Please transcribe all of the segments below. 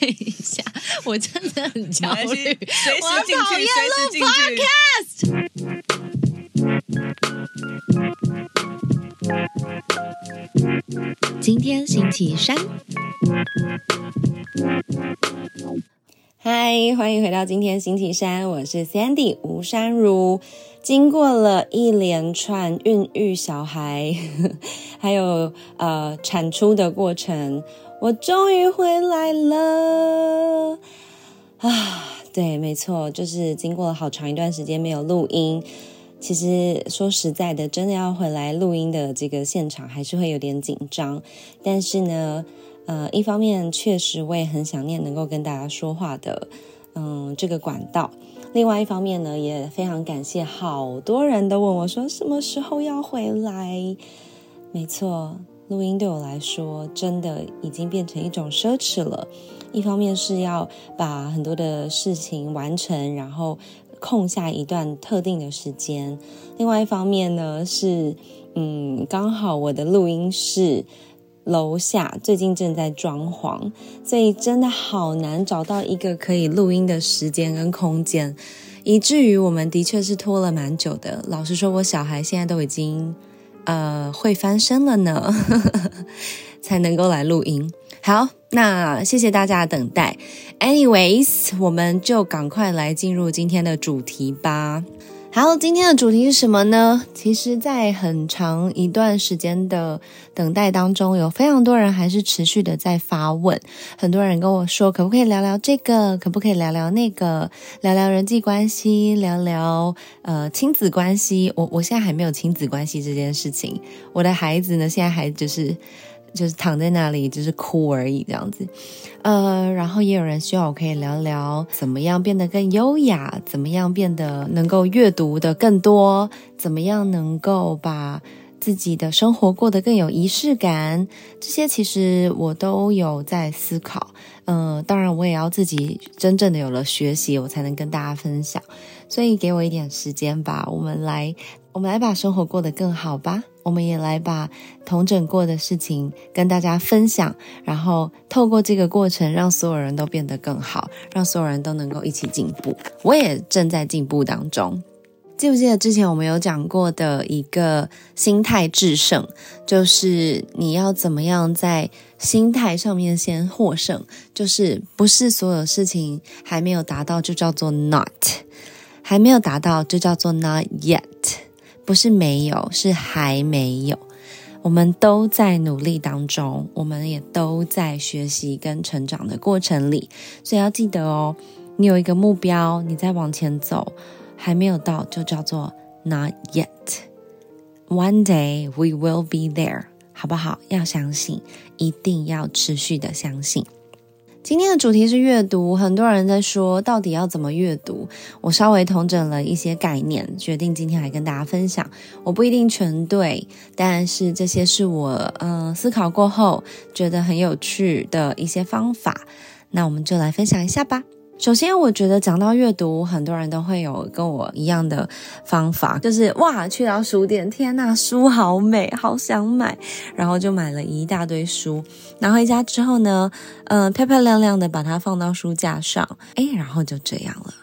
等一下，我真的很焦虑，随时我进去，讨厌随时进去。今天星期三，嗨，欢迎回到今天星期三，我是 Sandy 吴珊如。经过了一连串孕育小孩，还有呃产出的过程，我终于回来了啊！对，没错，就是经过了好长一段时间没有录音。其实说实在的，真的要回来录音的这个现场，还是会有点紧张。但是呢，呃，一方面确实我也很想念能够跟大家说话的，嗯，这个管道。另外一方面呢，也非常感谢好多人都问我说什么时候要回来。没错，录音对我来说真的已经变成一种奢侈了。一方面是要把很多的事情完成，然后。空下一段特定的时间，另外一方面呢是，嗯，刚好我的录音室楼下最近正在装潢，所以真的好难找到一个可以录音的时间跟空间，以至于我们的确是拖了蛮久的。老实说，我小孩现在都已经呃会翻身了呢，才能够来录音。好，那谢谢大家的等待。Anyways，我们就赶快来进入今天的主题吧。好，今天的主题是什么呢？其实，在很长一段时间的等待当中，有非常多人还是持续的在发问。很多人跟我说，可不可以聊聊这个？可不可以聊聊那个？聊聊人际关系，聊聊呃亲子关系。我我现在还没有亲子关系这件事情。我的孩子呢，现在还就是。就是躺在那里，就是哭而已，这样子。呃，然后也有人希望我可以聊聊怎么样变得更优雅，怎么样变得能够阅读的更多，怎么样能够把自己的生活过得更有仪式感。这些其实我都有在思考。嗯，当然我也要自己真正的有了学习，我才能跟大家分享。所以给我一点时间吧，我们来，我们来把生活过得更好吧。我们也来把同整过的事情跟大家分享，然后透过这个过程，让所有人都变得更好，让所有人都能够一起进步。我也正在进步当中。记不记得之前我们有讲过的一个心态制胜，就是你要怎么样在心态上面先获胜，就是不是所有事情还没有达到就叫做 not，还没有达到就叫做 not yet。不是没有，是还没有。我们都在努力当中，我们也都在学习跟成长的过程里。所以要记得哦，你有一个目标，你在往前走，还没有到，就叫做 not yet。One day we will be there，好不好？要相信，一定要持续的相信。今天的主题是阅读，很多人在说到底要怎么阅读。我稍微统整了一些概念，决定今天来跟大家分享。我不一定全对，但是这些是我嗯思考过后觉得很有趣的一些方法。那我们就来分享一下吧。首先，我觉得讲到阅读，很多人都会有跟我一样的方法，就是哇，去到书店，天呐，书好美，好想买，然后就买了一大堆书，拿回家之后呢，嗯，漂漂亮亮的把它放到书架上，哎，然后就这样了。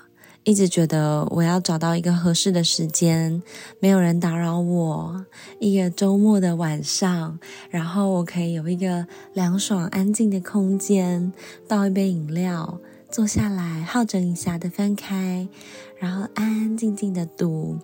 一直觉得我要找到一个合适的时间，没有人打扰我，一个周末的晚上，然后我可以有一个凉爽安静的空间，倒一杯饮料。坐下来，好整以暇的翻开，然后安安静静的读。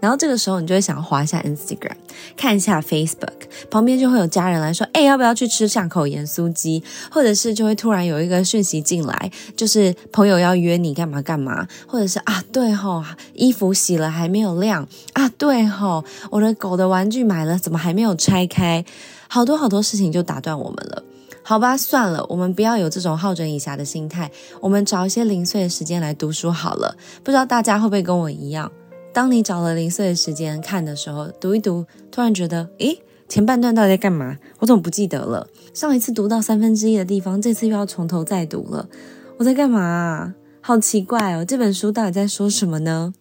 然后这个时候，你就会想要滑一下 Instagram，看一下 Facebook，旁边就会有家人来说：“哎，要不要去吃巷口盐酥鸡？”或者是就会突然有一个讯息进来，就是朋友要约你干嘛干嘛，或者是啊，对吼，衣服洗了还没有晾啊，对吼，我的狗的玩具买了，怎么还没有拆开？好多好多事情就打断我们了。好吧，算了，我们不要有这种好整以暇的心态，我们找一些零碎的时间来读书好了。不知道大家会不会跟我一样，当你找了零碎的时间看的时候，读一读，突然觉得，诶，前半段到底在干嘛？我怎么不记得了？上一次读到三分之一的地方，这次又要从头再读了，我在干嘛？好奇怪哦，这本书到底在说什么呢？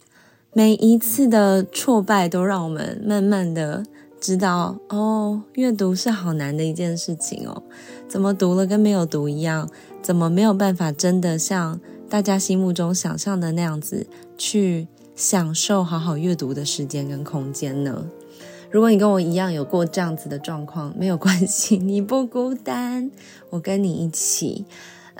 每一次的挫败都让我们慢慢的。知道哦，阅读是好难的一件事情哦，怎么读了跟没有读一样，怎么没有办法真的像大家心目中想象的那样子去享受好好阅读的时间跟空间呢？如果你跟我一样有过这样子的状况，没有关系，你不孤单，我跟你一起。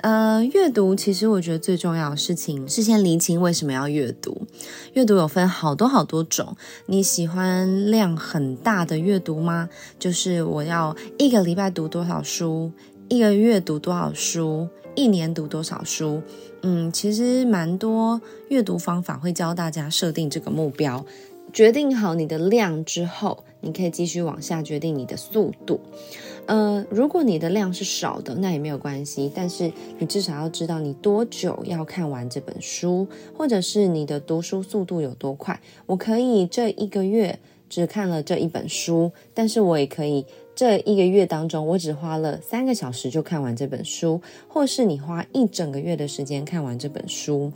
呃，阅读其实我觉得最重要的事情是先厘清为什么要阅读。阅读有分好多好多种，你喜欢量很大的阅读吗？就是我要一个礼拜读多少书，一个月读多少书，一年读多少书？嗯，其实蛮多阅读方法会教大家设定这个目标。决定好你的量之后，你可以继续往下决定你的速度。呃，如果你的量是少的，那也没有关系。但是你至少要知道你多久要看完这本书，或者是你的读书速度有多快。我可以这一个月只看了这一本书，但是我也可以这一个月当中，我只花了三个小时就看完这本书，或是你花一整个月的时间看完这本书。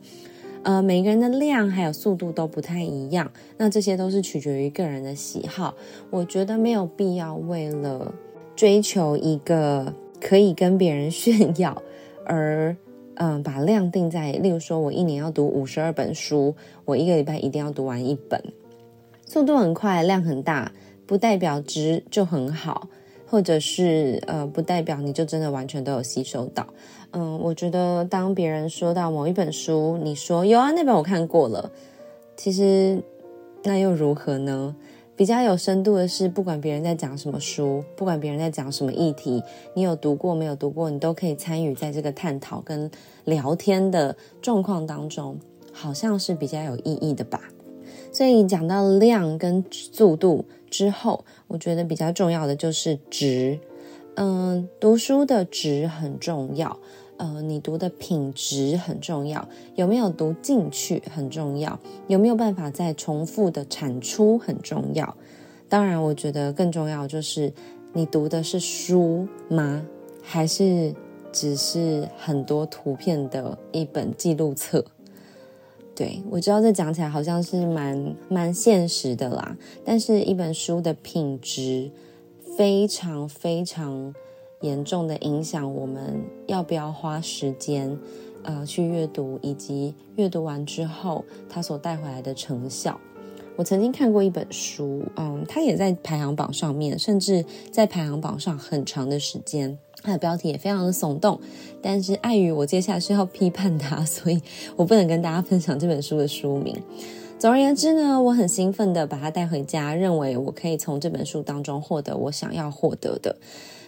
呃，每个人的量还有速度都不太一样，那这些都是取决于个人的喜好。我觉得没有必要为了追求一个可以跟别人炫耀 而，嗯，把量定在，例如说我一年要读五十二本书，我一个礼拜一定要读完一本，速度很快，量很大，不代表值就很好，或者是呃，不代表你就真的完全都有吸收到。嗯，我觉得当别人说到某一本书，你说有啊，那本我看过了，其实那又如何呢？比较有深度的是，不管别人在讲什么书，不管别人在讲什么议题，你有读过没有读过，你都可以参与在这个探讨跟聊天的状况当中，好像是比较有意义的吧。所以讲到量跟速度之后，我觉得比较重要的就是值。嗯，读书的值很重要。呃，你读的品质很重要，有没有读进去很重要，有没有办法再重复的产出很重要。当然，我觉得更重要就是你读的是书吗？还是只是很多图片的一本记录册？对我知道这讲起来好像是蛮蛮现实的啦，但是一本书的品质非常非常。严重的影响我们要不要花时间，呃，去阅读，以及阅读完之后它所带回来的成效。我曾经看过一本书，嗯，它也在排行榜上面，甚至在排行榜上很长的时间。它的标题也非常的耸动，但是碍于我接下来是要批判它，所以我不能跟大家分享这本书的书名。总而言之呢，我很兴奋的把它带回家，认为我可以从这本书当中获得我想要获得的。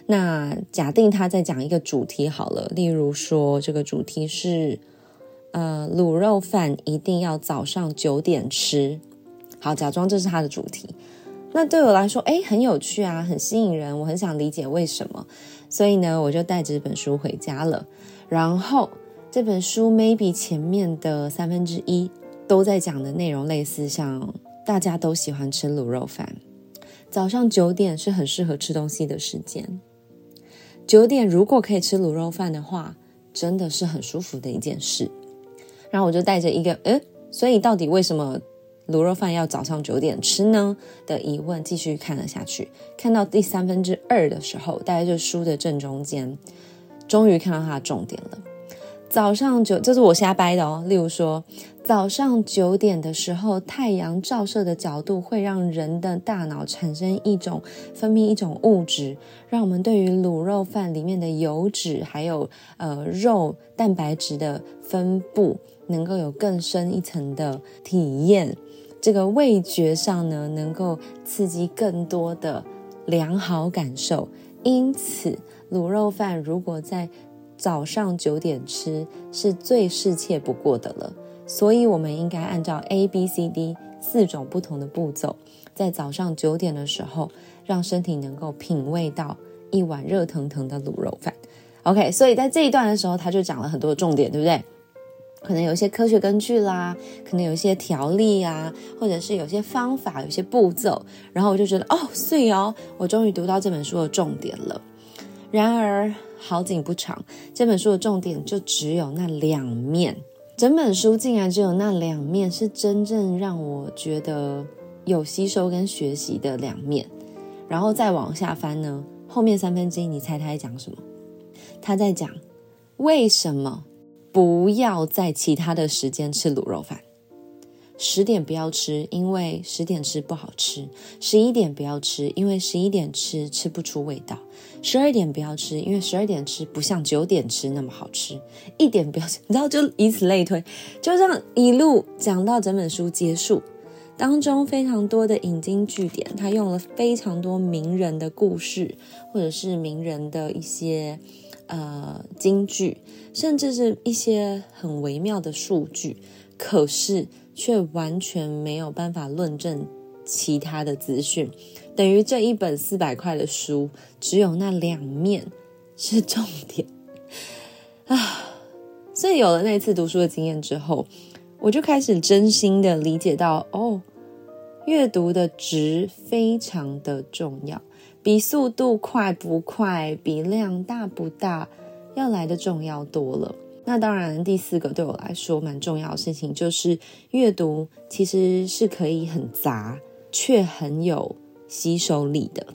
那假定他在讲一个主题好了，例如说这个主题是，呃，卤肉饭一定要早上九点吃。好，假装这是他的主题。那对我来说，哎，很有趣啊，很吸引人，我很想理解为什么。所以呢，我就带着这本书回家了。然后这本书 maybe 前面的三分之一都在讲的内容类似，像大家都喜欢吃卤肉饭，早上九点是很适合吃东西的时间。九点如果可以吃卤肉饭的话，真的是很舒服的一件事。然后我就带着一个“呃，所以到底为什么卤肉饭要早上九点吃呢？”的疑问继续看了下去。看到第三分之二的时候，大概就书的正中间，终于看到它的重点了。早上九，这是我瞎掰的哦。例如说。早上九点的时候，太阳照射的角度会让人的大脑产生一种分泌一种物质，让我们对于卤肉饭里面的油脂还有呃肉蛋白质的分布能够有更深一层的体验。这个味觉上呢，能够刺激更多的良好感受。因此，卤肉饭如果在早上九点吃，是最适切不过的了。所以，我们应该按照 A、B、C、D 四种不同的步骤，在早上九点的时候，让身体能够品味到一碗热腾腾的卤肉饭。OK，所以在这一段的时候，他就讲了很多重点，对不对？可能有一些科学根据啦，可能有一些条例啊，或者是有些方法、有些步骤。然后我就觉得，哦，以哦，我终于读到这本书的重点了。然而，好景不长，这本书的重点就只有那两面。整本书竟然只有那两面是真正让我觉得有吸收跟学习的两面，然后再往下翻呢，后面三分之一你猜他在讲什么？他在讲为什么不要在其他的时间吃卤肉饭？十点不要吃，因为十点吃不好吃；十一点不要吃，因为十一点吃吃不出味道；十二点不要吃，因为十二点吃不像九点吃那么好吃；一点不要吃，你知道，就以此类推，就这样一路讲到整本书结束。当中非常多的引经据典，他用了非常多名人的故事，或者是名人的一些呃金句，甚至是一些很微妙的数据，可是却完全没有办法论证其他的资讯，等于这一本四百块的书，只有那两面是重点啊！所以有了那次读书的经验之后。我就开始真心的理解到，哦，阅读的值非常的重要，比速度快不快，比量大不大，要来的重要多了。那当然，第四个对我来说蛮重要的事情，就是阅读其实是可以很杂，却很有吸收力的。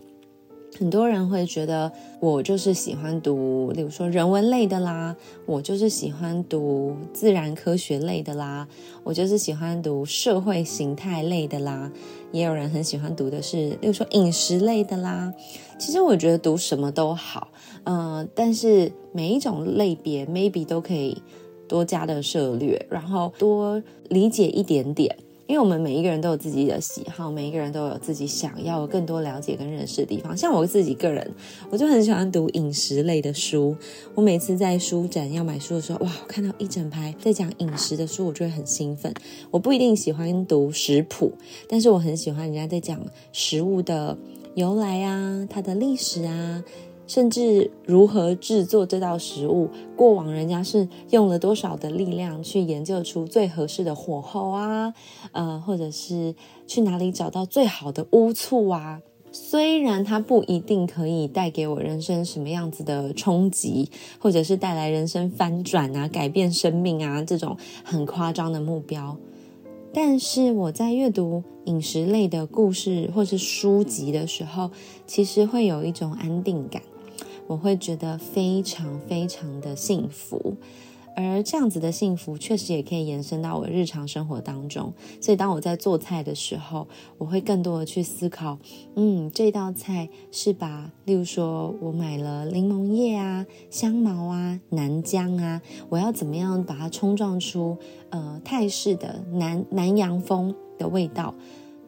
很多人会觉得我就是喜欢读，例如说人文类的啦，我就是喜欢读自然科学类的啦，我就是喜欢读社会形态类的啦。也有人很喜欢读的是，例如说饮食类的啦。其实我觉得读什么都好，嗯，但是每一种类别 maybe 都可以多加的涉略，然后多理解一点点。因为我们每一个人都有自己的喜好，每一个人都有自己想要更多了解跟认识的地方。像我自己个人，我就很喜欢读饮食类的书。我每次在书展要买书的时候，哇，我看到一整排在讲饮食的书，我就会很兴奋。我不一定喜欢读食谱，但是我很喜欢人家在讲食物的由来啊，它的历史啊。甚至如何制作这道食物，过往人家是用了多少的力量去研究出最合适的火候啊，呃，或者是去哪里找到最好的乌醋啊？虽然它不一定可以带给我人生什么样子的冲击，或者是带来人生翻转啊、改变生命啊这种很夸张的目标，但是我在阅读饮食类的故事或是书籍的时候，其实会有一种安定感。我会觉得非常非常的幸福，而这样子的幸福确实也可以延伸到我日常生活当中。所以当我在做菜的时候，我会更多的去思考，嗯，这道菜是把，例如说我买了柠檬叶啊、香茅啊、南姜啊，我要怎么样把它冲撞出呃泰式的南南洋风的味道？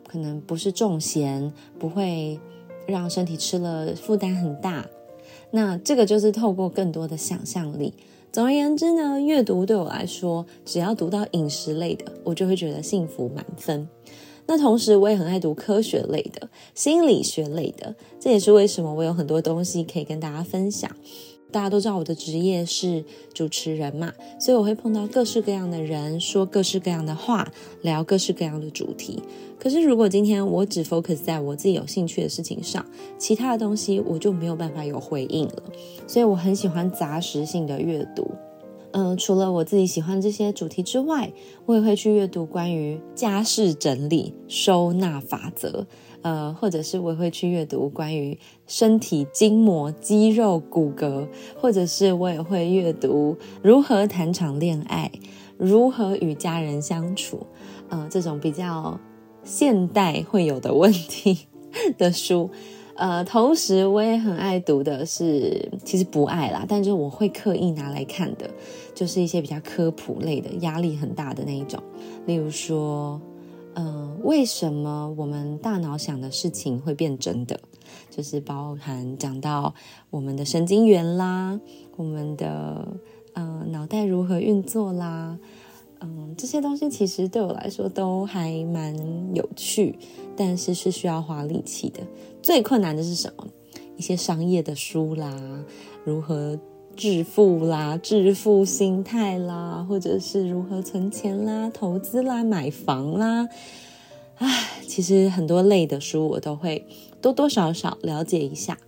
可能不是重咸，不会让身体吃了负担很大。那这个就是透过更多的想象力。总而言之呢，阅读对我来说，只要读到饮食类的，我就会觉得幸福满分。那同时，我也很爱读科学类的、心理学类的，这也是为什么我有很多东西可以跟大家分享。大家都知道我的职业是主持人嘛，所以我会碰到各式各样的人，说各式各样的话，聊各式各样的主题。可是如果今天我只 focus 在我自己有兴趣的事情上，其他的东西我就没有办法有回应了。所以我很喜欢杂食性的阅读。嗯，除了我自己喜欢这些主题之外，我也会去阅读关于家事整理、收纳法则。呃，或者是我会去阅读关于身体筋膜、肌肉、骨骼，或者是我也会阅读如何谈场恋爱、如何与家人相处，呃，这种比较现代会有的问题 的书。呃，同时我也很爱读的是，其实不爱啦，但就是我会刻意拿来看的，就是一些比较科普类的、压力很大的那一种，例如说。嗯，为什么我们大脑想的事情会变真的？就是包含讲到我们的神经元啦，我们的嗯脑袋如何运作啦，嗯这些东西其实对我来说都还蛮有趣，但是是需要花力气的。最困难的是什么？一些商业的书啦，如何？致富啦，致富心态啦，或者是如何存钱啦、投资啦、买房啦，唉，其实很多类的书我都会多多少少了解一下。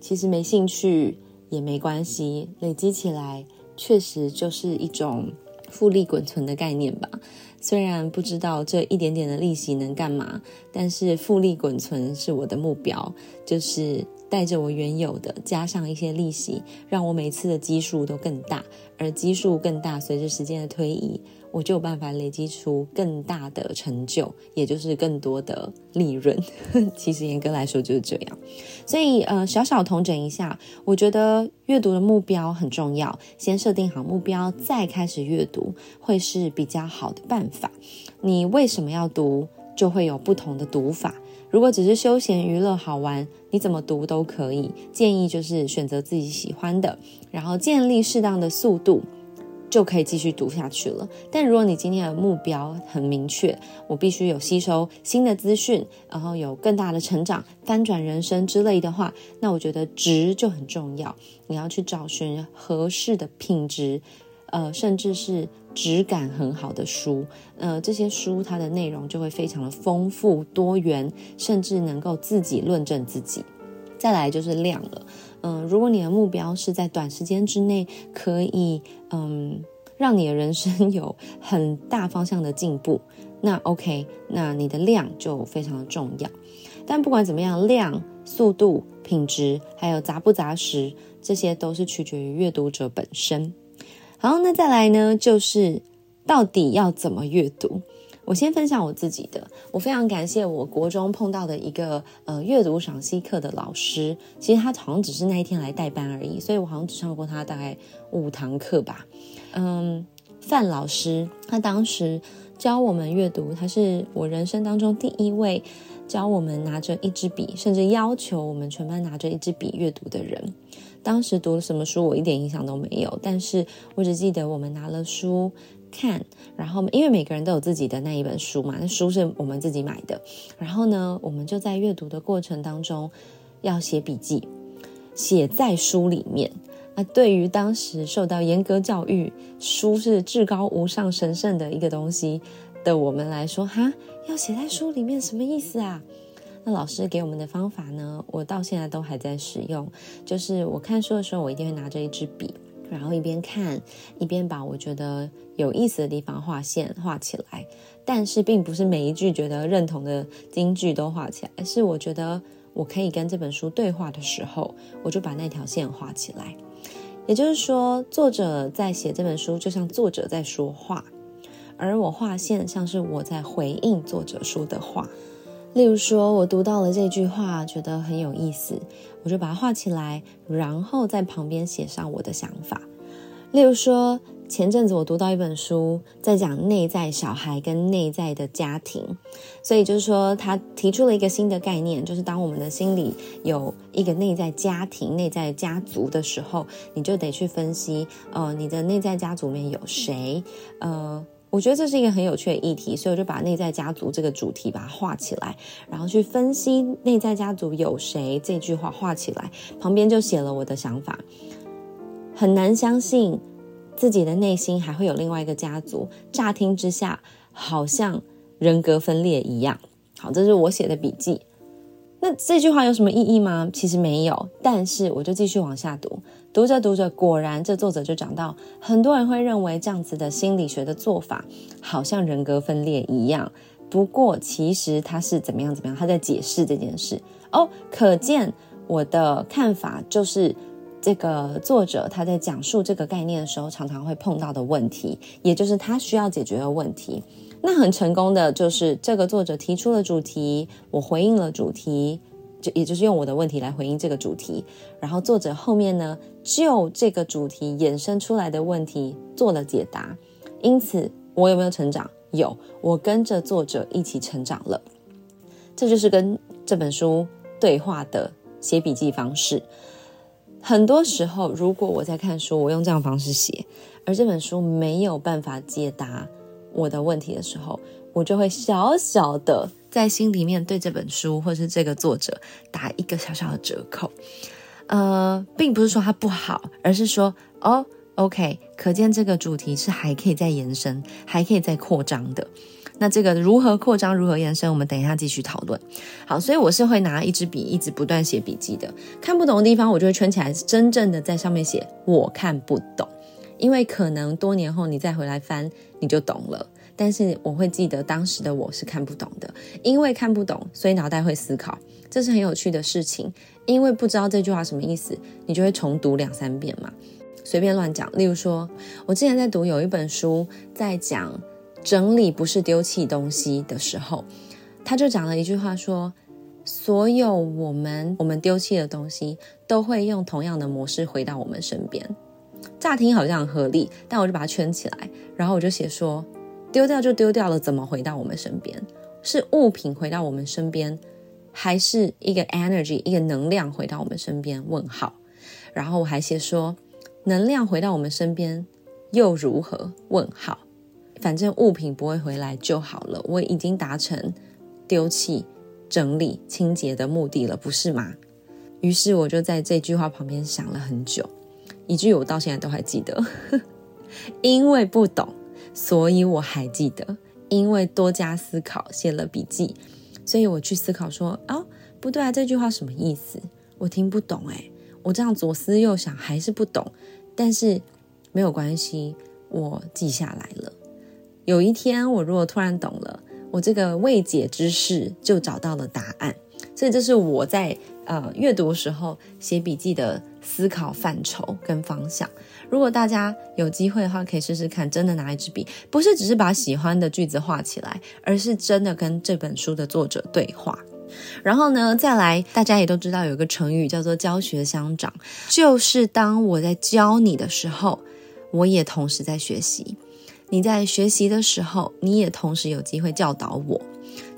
其实没兴趣也没关系，累积起来确实就是一种复利滚存的概念吧。虽然不知道这一点点的利息能干嘛，但是复利滚存是我的目标，就是带着我原有的，加上一些利息，让我每次的基数都更大，而基数更大，随着时间的推移。我就有办法累积出更大的成就，也就是更多的利润。其实严格来说就是这样。所以呃，小小统整一下，我觉得阅读的目标很重要，先设定好目标，再开始阅读，会是比较好的办法。你为什么要读，就会有不同的读法。如果只是休闲娱乐好玩，你怎么读都可以。建议就是选择自己喜欢的，然后建立适当的速度。就可以继续读下去了。但如果你今天的目标很明确，我必须有吸收新的资讯，然后有更大的成长、翻转人生之类的话，那我觉得值就很重要。你要去找寻合适的品质，呃，甚至是质感很好的书。呃，这些书它的内容就会非常的丰富多元，甚至能够自己论证自己。再来就是量了。嗯，如果你的目标是在短时间之内可以嗯让你的人生有很大方向的进步，那 OK，那你的量就非常的重要。但不管怎么样，量、速度、品质，还有杂不杂实，这些都是取决于阅读者本身。好，那再来呢，就是到底要怎么阅读？我先分享我自己的，我非常感谢我国中碰到的一个呃阅读赏析课的老师，其实他好像只是那一天来代班而已，所以我好像只上过他大概五堂课吧。嗯，范老师他当时教我们阅读，他是我人生当中第一位教我们拿着一支笔，甚至要求我们全班拿着一支笔阅读的人。当时读了什么书，我一点印象都没有，但是我只记得我们拿了书。看，然后因为每个人都有自己的那一本书嘛，那书是我们自己买的。然后呢，我们就在阅读的过程当中要写笔记，写在书里面。那对于当时受到严格教育，书是至高无上、神圣的一个东西的我们来说，哈，要写在书里面什么意思啊？那老师给我们的方法呢，我到现在都还在使用，就是我看书的时候，我一定会拿着一支笔。然后一边看一边把我觉得有意思的地方画线画起来，但是并不是每一句觉得认同的金句都画起来，而是我觉得我可以跟这本书对话的时候，我就把那条线画起来。也就是说，作者在写这本书，就像作者在说话，而我画线像是我在回应作者说的话。例如说，我读到了这句话，觉得很有意思，我就把它画起来，然后在旁边写上我的想法。例如说，前阵子我读到一本书，在讲内在小孩跟内在的家庭，所以就是说，他提出了一个新的概念，就是当我们的心里有一个内在家庭、内在家族的时候，你就得去分析，呃，你的内在家族里面有谁，呃。我觉得这是一个很有趣的议题，所以我就把内在家族这个主题把它画起来，然后去分析内在家族有谁这句话画起来，旁边就写了我的想法。很难相信自己的内心还会有另外一个家族，乍听之下好像人格分裂一样。好，这是我写的笔记。那这句话有什么意义吗？其实没有，但是我就继续往下读。读着读着，果然这作者就讲到，很多人会认为这样子的心理学的做法好像人格分裂一样。不过其实他是怎么样怎么样，他在解释这件事哦。可见我的看法就是这个作者他在讲述这个概念的时候，常常会碰到的问题，也就是他需要解决的问题。那很成功的就是这个作者提出了主题，我回应了主题。就也就是用我的问题来回应这个主题，然后作者后面呢就这个主题衍生出来的问题做了解答，因此我有没有成长？有，我跟着作者一起成长了。这就是跟这本书对话的写笔记方式。很多时候，如果我在看书，我用这样方式写，而这本书没有办法解答我的问题的时候，我就会小小的。在心里面对这本书或是这个作者打一个小小的折扣，呃，并不是说它不好，而是说哦，OK，可见这个主题是还可以再延伸，还可以再扩张的。那这个如何扩张，如何延伸，我们等一下继续讨论。好，所以我是会拿一支笔，一直不断写笔记的。看不懂的地方，我就会圈起来，真正的在上面写我看不懂，因为可能多年后你再回来翻，你就懂了。但是我会记得当时的我是看不懂的，因为看不懂，所以脑袋会思考，这是很有趣的事情。因为不知道这句话什么意思，你就会重读两三遍嘛，随便乱讲。例如说，我之前在读有一本书，在讲整理不是丢弃东西的时候，他就讲了一句话说。所有我们我们丢弃的东西，都会用同样的模式回到我们身边。乍听好像很合理，但我就把它圈起来，然后我就写说：丢掉就丢掉了，怎么回到我们身边？是物品回到我们身边，还是一个 energy 一个能量回到我们身边？问号。然后我还写说：能量回到我们身边又如何？问号。反正物品不会回来就好了。我已经达成丢弃。整理清洁的目的了，不是吗？于是我就在这句话旁边想了很久，一句我到现在都还记得。因为不懂，所以我还记得。因为多加思考，写了笔记，所以我去思考说：哦，不对啊，这句话什么意思？我听不懂哎。我这样左思右想还是不懂，但是没有关系，我记下来了。有一天我如果突然懂了。我这个未解之事就找到了答案，所以这是我在呃阅读时候写笔记的思考范畴跟方向。如果大家有机会的话，可以试试看，真的拿一支笔，不是只是把喜欢的句子画起来，而是真的跟这本书的作者对话。然后呢，再来，大家也都知道有一个成语叫做“教学相长”，就是当我在教你的时候，我也同时在学习。你在学习的时候，你也同时有机会教导我，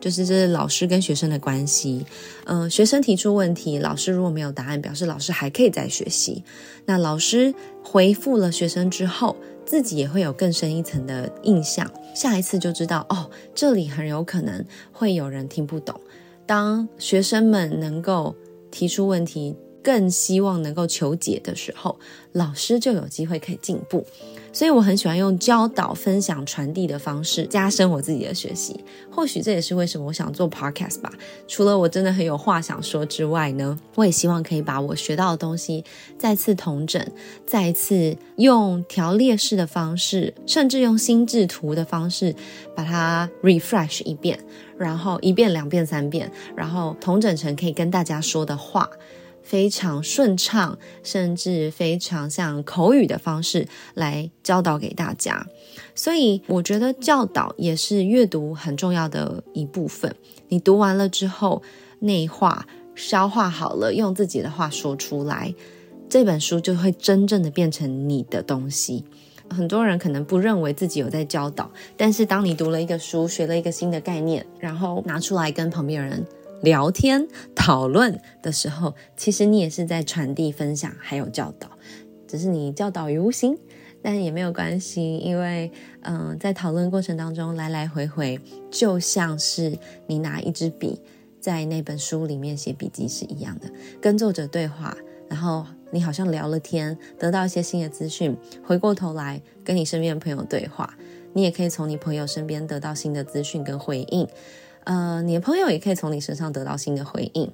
就是这是老师跟学生的关系。嗯，学生提出问题，老师如果没有答案，表示老师还可以再学习。那老师回复了学生之后，自己也会有更深一层的印象，下一次就知道哦，这里很有可能会有人听不懂。当学生们能够提出问题，更希望能够求解的时候，老师就有机会可以进步。所以我很喜欢用教导、分享、传递的方式加深我自己的学习。或许这也是为什么我想做 podcast 吧。除了我真的很有话想说之外呢，我也希望可以把我学到的东西再次统整，再次用条列式的方式，甚至用心智图的方式把它 refresh 一遍，然后一遍、两遍、三遍，然后统整成可以跟大家说的话。非常顺畅，甚至非常像口语的方式来教导给大家，所以我觉得教导也是阅读很重要的一部分。你读完了之后，内化、消化好了，用自己的话说出来，这本书就会真正的变成你的东西。很多人可能不认为自己有在教导，但是当你读了一个书，学了一个新的概念，然后拿出来跟旁边人。聊天讨论的时候，其实你也是在传递、分享，还有教导，只是你教导于无形，但也没有关系，因为嗯，在讨论过程当中来来回回，就像是你拿一支笔在那本书里面写笔记是一样的，跟作者对话，然后你好像聊了天，得到一些新的资讯，回过头来跟你身边的朋友对话，你也可以从你朋友身边得到新的资讯跟回应。呃，你的朋友也可以从你身上得到新的回应，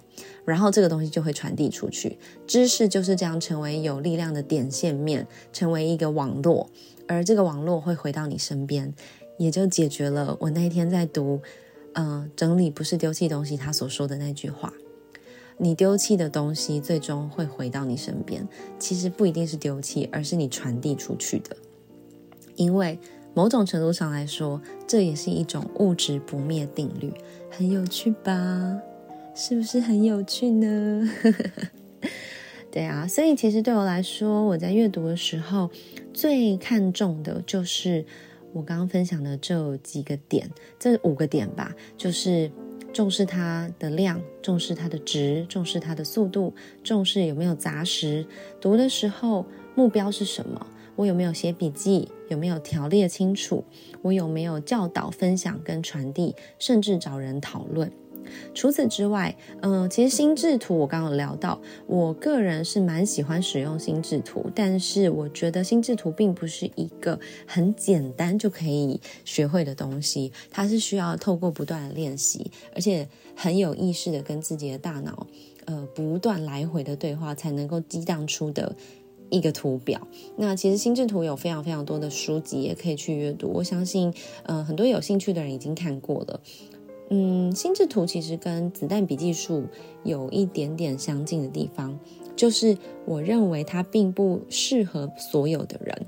然后这个东西就会传递出去。知识就是这样成为有力量的点线面，成为一个网络，而这个网络会回到你身边，也就解决了我那天在读，嗯，整理不是丢弃东西，他所说的那句话：你丢弃的东西最终会回到你身边。其实不一定是丢弃，而是你传递出去的，因为。某种程度上来说，这也是一种物质不灭定律，很有趣吧？是不是很有趣呢？对啊，所以其实对我来说，我在阅读的时候最看重的就是我刚刚分享的这几个点，这五个点吧，就是重视它的量，重视它的值，重视它的速度，重视有没有杂食，读的时候目标是什么。我有没有写笔记？有没有条列清楚？我有没有教导、分享跟传递，甚至找人讨论？除此之外，嗯，其实心智图我刚刚聊到，我个人是蛮喜欢使用心智图，但是我觉得心智图并不是一个很简单就可以学会的东西，它是需要透过不断的练习，而且很有意识的跟自己的大脑，呃，不断来回的对话，才能够激荡出的。一个图表。那其实心智图有非常非常多的书籍也可以去阅读，我相信，嗯，很多有兴趣的人已经看过了。嗯，心智图其实跟子弹笔记术有一点点相近的地方，就是我认为它并不适合所有的人，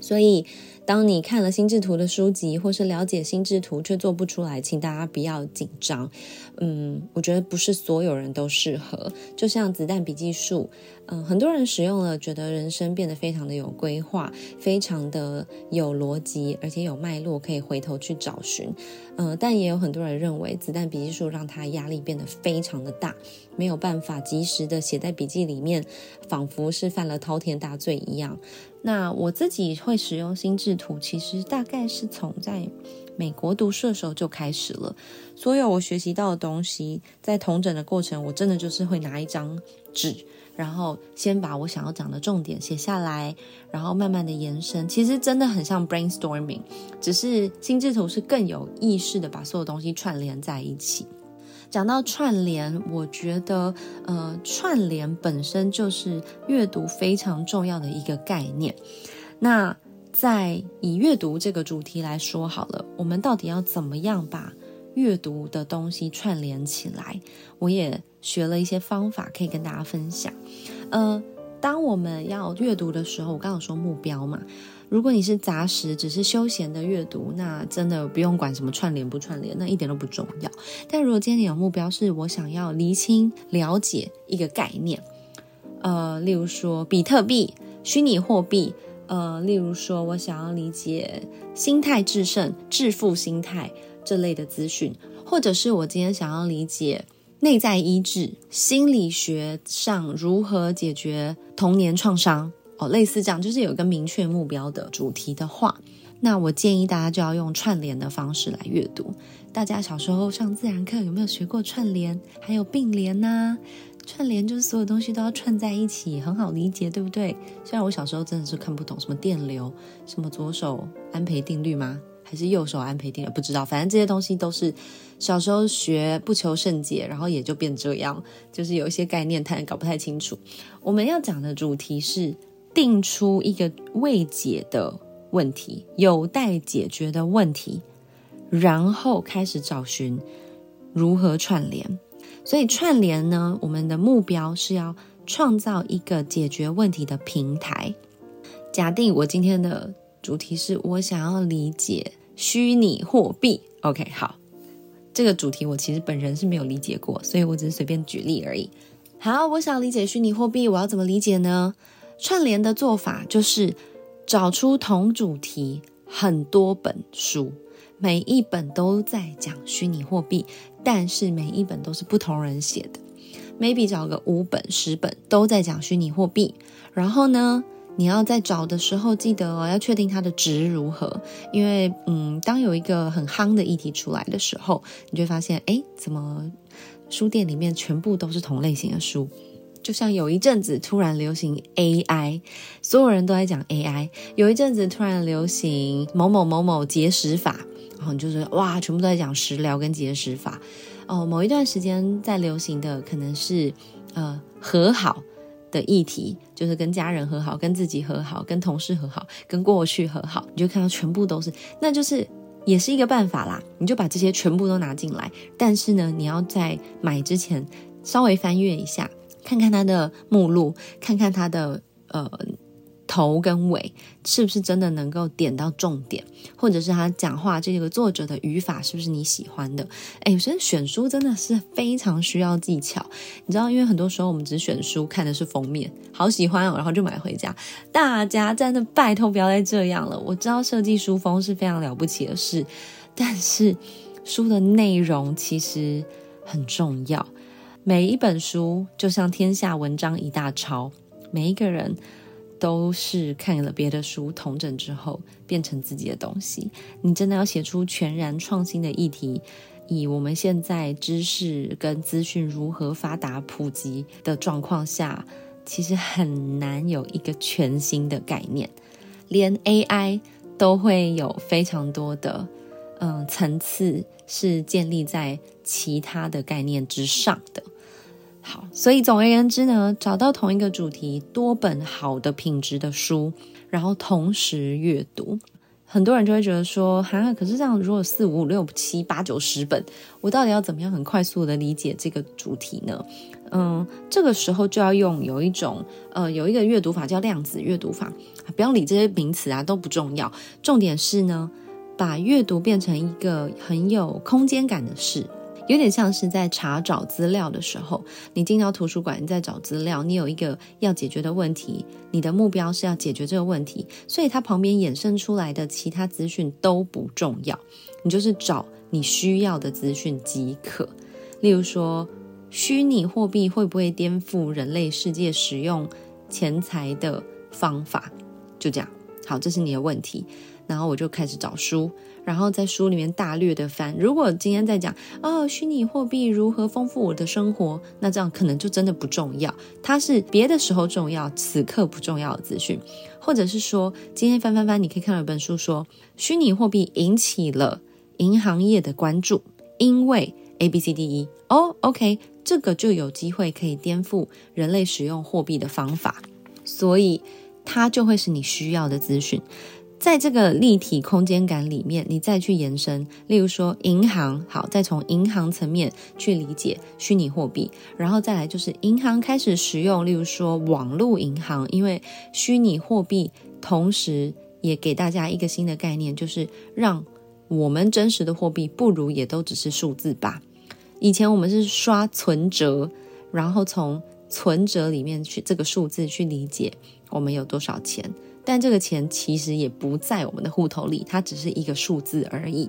所以。当你看了心智图的书籍，或是了解心智图却做不出来，请大家不要紧张。嗯，我觉得不是所有人都适合。就像子弹笔记术，嗯，很多人使用了，觉得人生变得非常的有规划，非常的有逻辑，而且有脉络，可以回头去找寻。嗯，但也有很多人认为子弹笔记术让他压力变得非常的大，没有办法及时的写在笔记里面，仿佛是犯了滔天大罪一样。那我自己会使用心智图，其实大概是从在美国读书的时候就开始了。所有我学习到的东西，在同整的过程，我真的就是会拿一张纸，然后先把我想要讲的重点写下来，然后慢慢的延伸。其实真的很像 brainstorming，只是心智图是更有意识的把所有东西串联在一起。讲到串联，我觉得，呃，串联本身就是阅读非常重要的一个概念。那在以阅读这个主题来说好了，我们到底要怎么样把阅读的东西串联起来？我也学了一些方法，可以跟大家分享。呃，当我们要阅读的时候，我刚刚说目标嘛。如果你是杂食，只是休闲的阅读，那真的不用管什么串联不串联，那一点都不重要。但如果今天你有目标，是我想要厘清、了解一个概念，呃，例如说比特币、虚拟货币，呃，例如说我想要理解心态制胜、致富心态这类的资讯，或者是我今天想要理解内在医治、心理学上如何解决童年创伤。哦，类似这样，就是有一个明确目标的主题的话，那我建议大家就要用串联的方式来阅读。大家小时候上自然课有没有学过串联？还有并联呐？串联就是所有东西都要串在一起，很好理解，对不对？虽然我小时候真的是看不懂什么电流，什么左手安培定律吗？还是右手安培定律？不知道，反正这些东西都是小时候学，不求甚解，然后也就变这样，就是有一些概念，太搞不太清楚。我们要讲的主题是。定出一个未解的问题，有待解决的问题，然后开始找寻如何串联。所以串联呢，我们的目标是要创造一个解决问题的平台。假定我今天的主题是我想要理解虚拟货币，OK，好，这个主题我其实本人是没有理解过，所以我只是随便举例而已。好，我想理解虚拟货币，我要怎么理解呢？串联的做法就是找出同主题很多本书，每一本都在讲虚拟货币，但是每一本都是不同人写的。maybe 找个五本、十本都在讲虚拟货币，然后呢，你要在找的时候记得哦，要确定它的值如何，因为嗯，当有一个很夯的议题出来的时候，你就会发现，哎，怎么书店里面全部都是同类型的书？就像有一阵子突然流行 AI，所有人都在讲 AI。有一阵子突然流行某某某某节食法，然后就是哇，全部都在讲食疗跟节食法。哦，某一段时间在流行的可能是呃和好的议题，就是跟家人和好、跟自己和好、跟同事和好、跟过去和好。你就看到全部都是，那就是也是一个办法啦。你就把这些全部都拿进来，但是呢，你要在买之前稍微翻阅一下。看看它的目录，看看它的呃头跟尾是不是真的能够点到重点，或者是他讲话这个作者的语法是不是你喜欢的？哎，有时候选书真的是非常需要技巧，你知道，因为很多时候我们只选书看的是封面，好喜欢哦，然后就买回家。大家真的拜托不要再这样了。我知道设计书封是非常了不起的事，但是书的内容其实很重要。每一本书就像天下文章一大抄，每一个人都是看了别的书同整之后变成自己的东西。你真的要写出全然创新的议题，以我们现在知识跟资讯如何发达普及的状况下，其实很难有一个全新的概念。连 AI 都会有非常多的嗯层次是建立在其他的概念之上的。好，所以总而言之呢，找到同一个主题多本好的品质的书，然后同时阅读。很多人就会觉得说，哈，可是这样，如果四五六七八九十本，我到底要怎么样很快速的理解这个主题呢？嗯，这个时候就要用有一种呃，有一个阅读法叫量子阅读法，不要理这些名词啊，都不重要。重点是呢，把阅读变成一个很有空间感的事。有点像是在查找资料的时候，你进到图书馆，你在找资料，你有一个要解决的问题，你的目标是要解决这个问题，所以它旁边衍生出来的其他资讯都不重要，你就是找你需要的资讯即可。例如说，虚拟货币会不会颠覆人类世界使用钱财的方法？就这样，好，这是你的问题，然后我就开始找书。然后在书里面大略的翻。如果今天在讲哦，虚拟货币如何丰富我的生活，那这样可能就真的不重要。它是别的时候重要，此刻不重要的资讯，或者是说今天翻翻翻，你可以看到一本书说虚拟货币引起了银行业的关注，因为 A B C D E 哦，OK，这个就有机会可以颠覆人类使用货币的方法，所以它就会是你需要的资讯。在这个立体空间感里面，你再去延伸，例如说银行，好，再从银行层面去理解虚拟货币，然后再来就是银行开始使用，例如说网络银行，因为虚拟货币，同时也给大家一个新的概念，就是让我们真实的货币不如也都只是数字吧。以前我们是刷存折，然后从存折里面去这个数字去理解我们有多少钱。但这个钱其实也不在我们的户头里，它只是一个数字而已。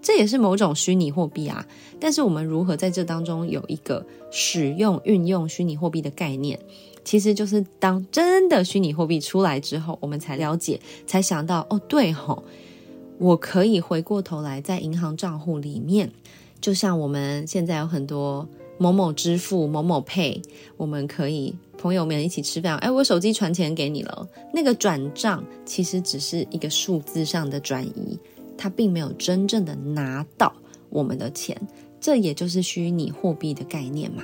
这也是某种虚拟货币啊。但是我们如何在这当中有一个使用、运用虚拟货币的概念，其实就是当真的虚拟货币出来之后，我们才了解，才想到哦，对吼，我可以回过头来在银行账户里面，就像我们现在有很多某某支付、某某 Pay，我们可以。朋友们一起吃饭，哎，我手机传钱给你了。那个转账其实只是一个数字上的转移，它并没有真正的拿到我们的钱。这也就是虚拟货币的概念嘛。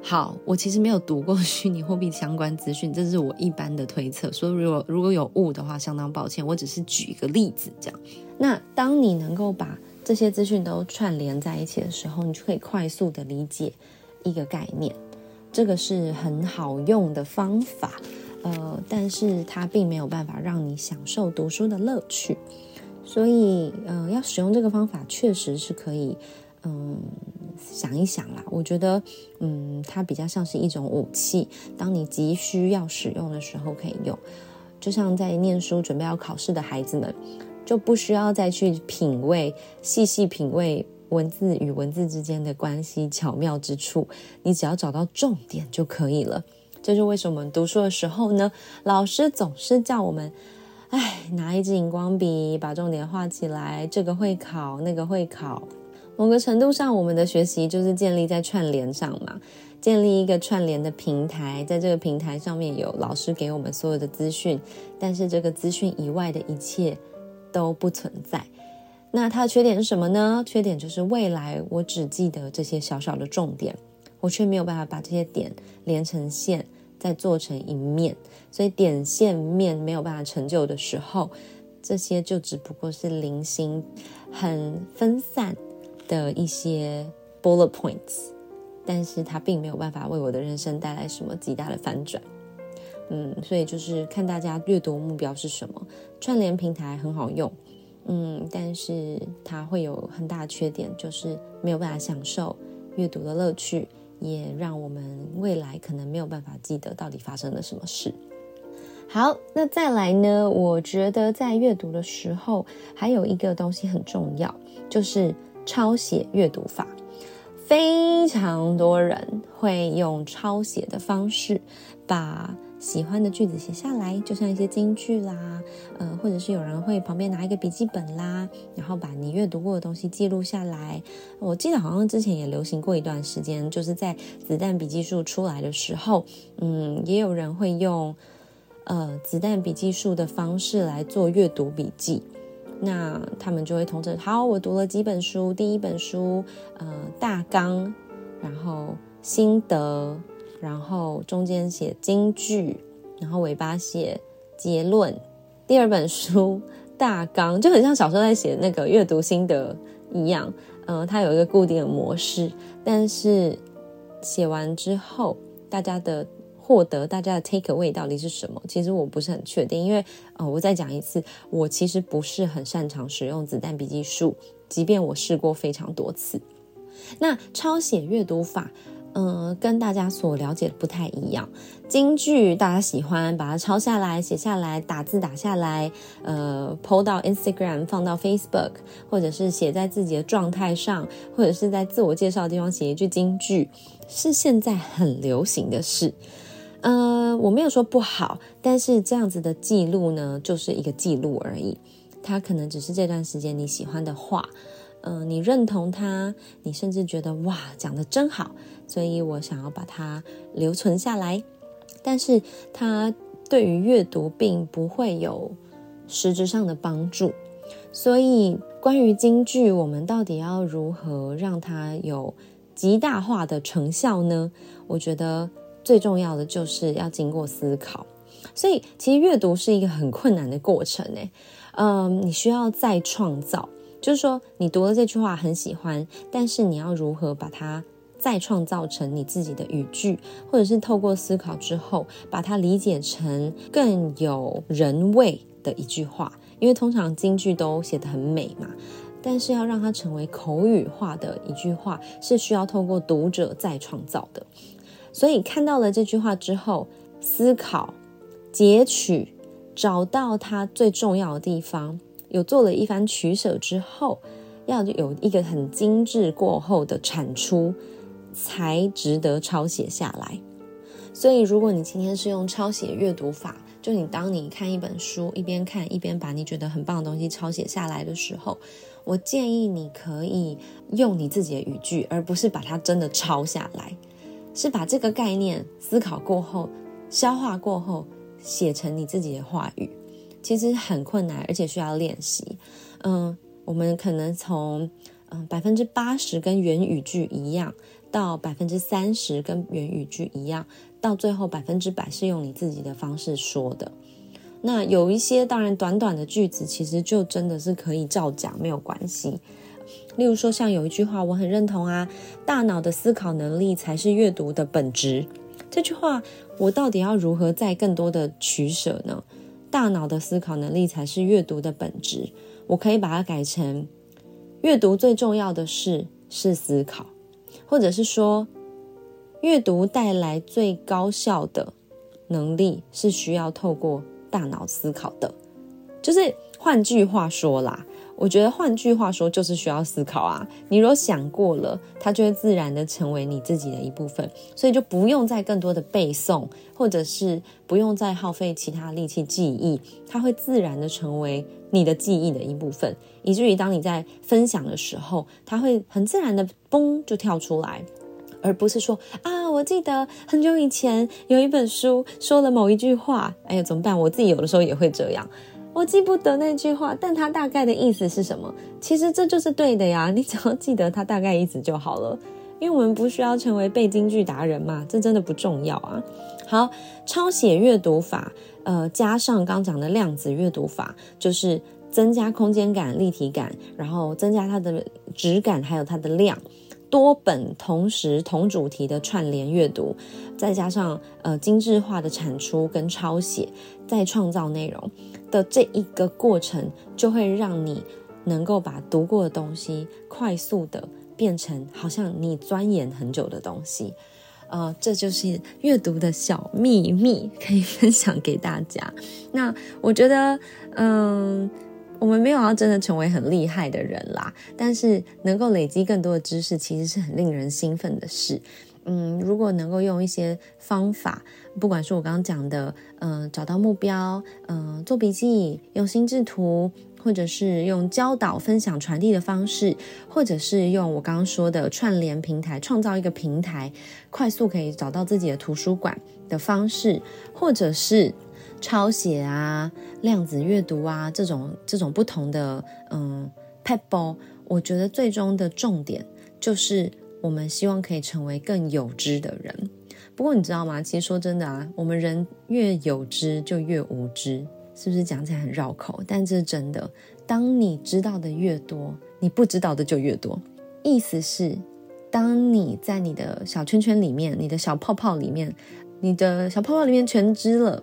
好，我其实没有读过虚拟货币相关资讯，这是我一般的推测。所以如果如果有误的话，相当抱歉。我只是举一个例子，这样。那当你能够把这些资讯都串联在一起的时候，你就可以快速的理解一个概念。这个是很好用的方法，呃，但是它并没有办法让你享受读书的乐趣，所以，呃，要使用这个方法确实是可以，嗯，想一想啦。我觉得，嗯，它比较像是一种武器，当你急需要使用的时候可以用。就像在念书准备要考试的孩子们，就不需要再去品味、细细品味。文字与文字之间的关系巧妙之处，你只要找到重点就可以了。这是为什么我们读书的时候呢？老师总是叫我们，哎，拿一支荧光笔，把重点画起来。这个会考，那个会考。某个程度上，我们的学习就是建立在串联上嘛，建立一个串联的平台，在这个平台上面有老师给我们所有的资讯，但是这个资讯以外的一切都不存在。那它的缺点是什么呢？缺点就是未来我只记得这些小小的重点，我却没有办法把这些点连成线，再做成一面。所以点线面没有办法成就的时候，这些就只不过是零星、很分散的一些 bullet points，但是它并没有办法为我的人生带来什么极大的反转。嗯，所以就是看大家阅读目标是什么，串联平台很好用。嗯，但是它会有很大的缺点，就是没有办法享受阅读的乐趣，也让我们未来可能没有办法记得到底发生了什么事。好，那再来呢？我觉得在阅读的时候，还有一个东西很重要，就是抄写阅读法。非常多人会用抄写的方式把。喜欢的句子写下来，就像一些金句啦，呃，或者是有人会旁边拿一个笔记本啦，然后把你阅读过的东西记录下来。我记得好像之前也流行过一段时间，就是在子弹笔记术出来的时候，嗯，也有人会用呃子弹笔记术的方式来做阅读笔记。那他们就会通知：好，我读了几本书，第一本书呃大纲，然后。心得，然后中间写金句，然后尾巴写结论。第二本书大纲就很像小时候在写那个阅读心得一样，嗯，它有一个固定的模式，但是写完之后，大家的获得大家的 take away 到底是什么？其实我不是很确定，因为呃，我再讲一次，我其实不是很擅长使用子弹笔记术，即便我试过非常多次。那抄写阅读法。嗯，跟大家所了解的不太一样。京剧大家喜欢把它抄下来、写下来、打字打下来，呃，PO 到 Instagram、放到 Facebook，或者是写在自己的状态上，或者是在自我介绍的地方写一句京剧，是现在很流行的事。呃，我没有说不好，但是这样子的记录呢，就是一个记录而已。它可能只是这段时间你喜欢的话。嗯，你认同它，你甚至觉得哇，讲的真好，所以我想要把它留存下来。但是它对于阅读并不会有实质上的帮助。所以关于京剧，我们到底要如何让它有极大化的成效呢？我觉得最重要的就是要经过思考。所以其实阅读是一个很困难的过程诶，嗯，你需要再创造。就是说，你读了这句话很喜欢，但是你要如何把它再创造成你自己的语句，或者是透过思考之后，把它理解成更有人味的一句话？因为通常京剧都写得很美嘛，但是要让它成为口语化的一句话，是需要透过读者再创造的。所以看到了这句话之后，思考、截取、找到它最重要的地方。有做了一番取舍之后，要有一个很精致过后的产出，才值得抄写下来。所以，如果你今天是用抄写阅读法，就你当你看一本书，一边看一边把你觉得很棒的东西抄写下来的时候，我建议你可以用你自己的语句，而不是把它真的抄下来，是把这个概念思考过后、消化过后，写成你自己的话语。其实很困难，而且需要练习。嗯，我们可能从嗯百分之八十跟原语句一样，到百分之三十跟原语句一样，到最后百分之百是用你自己的方式说的。那有一些当然短短的句子，其实就真的是可以照讲，没有关系。例如说，像有一句话我很认同啊，大脑的思考能力才是阅读的本质。这句话我到底要如何再更多的取舍呢？大脑的思考能力才是阅读的本质。我可以把它改成：阅读最重要的事是思考，或者是说，阅读带来最高效的能力是需要透过大脑思考的。就是换句话说啦。我觉得换句话说，就是需要思考啊。你如果想过了，它就会自然的成为你自己的一部分，所以就不用再更多的背诵，或者是不用再耗费其他力气记忆，它会自然的成为你的记忆的一部分，以至于当你在分享的时候，它会很自然的嘣就跳出来，而不是说啊，我记得很久以前有一本书说了某一句话，哎呀怎么办？我自己有的时候也会这样。我记不得那句话，但它大概的意思是什么？其实这就是对的呀，你只要记得它大概意思就好了。因为我们不需要成为背京剧达人嘛，这真的不重要啊。好，抄写阅读法，呃，加上刚讲的量子阅读法，就是增加空间感、立体感，然后增加它的质感，还有它的量。多本同时同主题的串联阅读，再加上呃精致化的产出跟抄写，再创造内容的这一个过程，就会让你能够把读过的东西快速的变成好像你钻研很久的东西，呃，这就是阅读的小秘密，可以分享给大家。那我觉得，嗯。我们没有要真的成为很厉害的人啦，但是能够累积更多的知识，其实是很令人兴奋的事。嗯，如果能够用一些方法，不管是我刚刚讲的，嗯，找到目标，嗯，做笔记，用心智图，或者是用教导、分享、传递的方式，或者是用我刚刚说的串联平台，创造一个平台，快速可以找到自己的图书馆的方式，或者是。抄写啊，量子阅读啊，这种这种不同的嗯 p e b b l e 我觉得最终的重点就是我们希望可以成为更有知的人。不过你知道吗？其实说真的啊，我们人越有知就越无知，是不是讲起来很绕口？但这是真的。当你知道的越多，你不知道的就越多。意思是，当你在你的小圈圈里面、你的小泡泡里面、你的小泡泡里面全知了，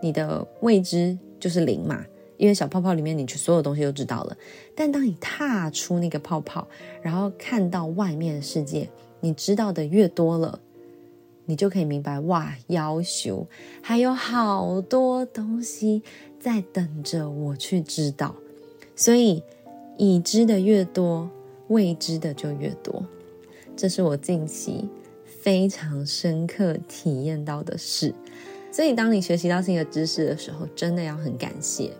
你的未知就是零嘛。因为小泡泡里面，你去所有东西都知道了。但当你踏出那个泡泡，然后看到外面的世界，你知道的越多了。你就可以明白哇，要求还有好多东西在等着我去知道，所以已知的越多，未知的就越多。这是我近期非常深刻体验到的事。所以，当你学习到新的知识的时候，真的要很感谢。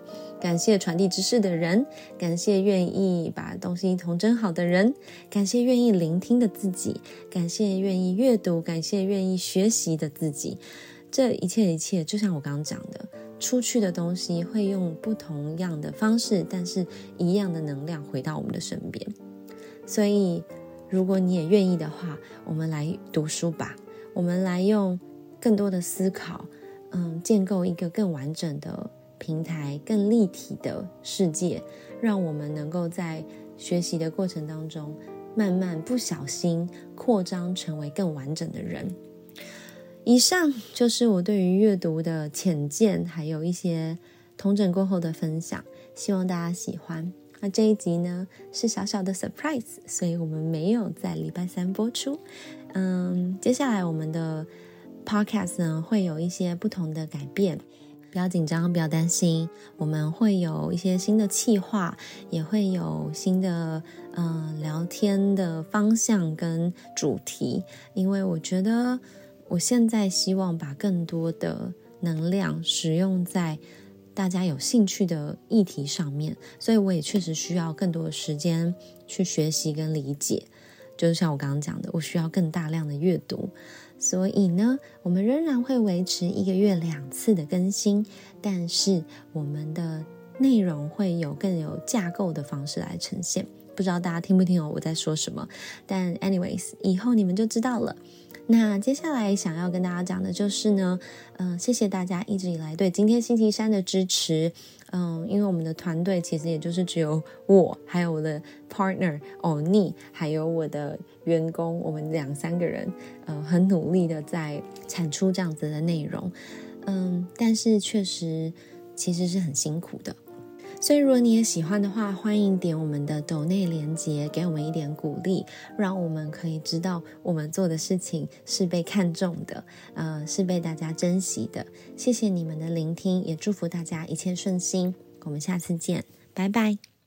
感谢传递知识的人，感谢愿意把东西统整好的人，感谢愿意聆听的自己，感谢愿意阅读，感谢愿意学习的自己。这一切一切，就像我刚刚讲的，出去的东西会用不同样的方式，但是一样的能量回到我们的身边。所以，如果你也愿意的话，我们来读书吧，我们来用更多的思考，嗯，建构一个更完整的。平台更立体的世界，让我们能够在学习的过程当中，慢慢不小心扩张成为更完整的人。以上就是我对于阅读的浅见，还有一些同整过后的分享，希望大家喜欢。那这一集呢是小小的 surprise，所以我们没有在礼拜三播出。嗯，接下来我们的 podcast 呢会有一些不同的改变。不要紧张，不要担心，我们会有一些新的企划，也会有新的嗯聊天的方向跟主题。因为我觉得我现在希望把更多的能量使用在大家有兴趣的议题上面，所以我也确实需要更多的时间去学习跟理解。就是像我刚刚讲的，我需要更大量的阅读。所以呢，我们仍然会维持一个月两次的更新，但是我们的内容会有更有架构的方式来呈现。不知道大家听不听哦？我在说什么？但 anyways，以后你们就知道了。那接下来想要跟大家讲的就是呢，嗯，谢谢大家一直以来对今天星期三的支持。嗯，因为我们的团队其实也就是只有我，还有我的 partner 欧尼，还有我的员工，我们两三个人，呃，很努力的在产出这样子的内容。嗯，但是确实其实是很辛苦的。所以，如果你也喜欢的话，欢迎点我们的抖内连接，给我们一点鼓励，让我们可以知道我们做的事情是被看重的，呃，是被大家珍惜的。谢谢你们的聆听，也祝福大家一切顺心。我们下次见，拜拜。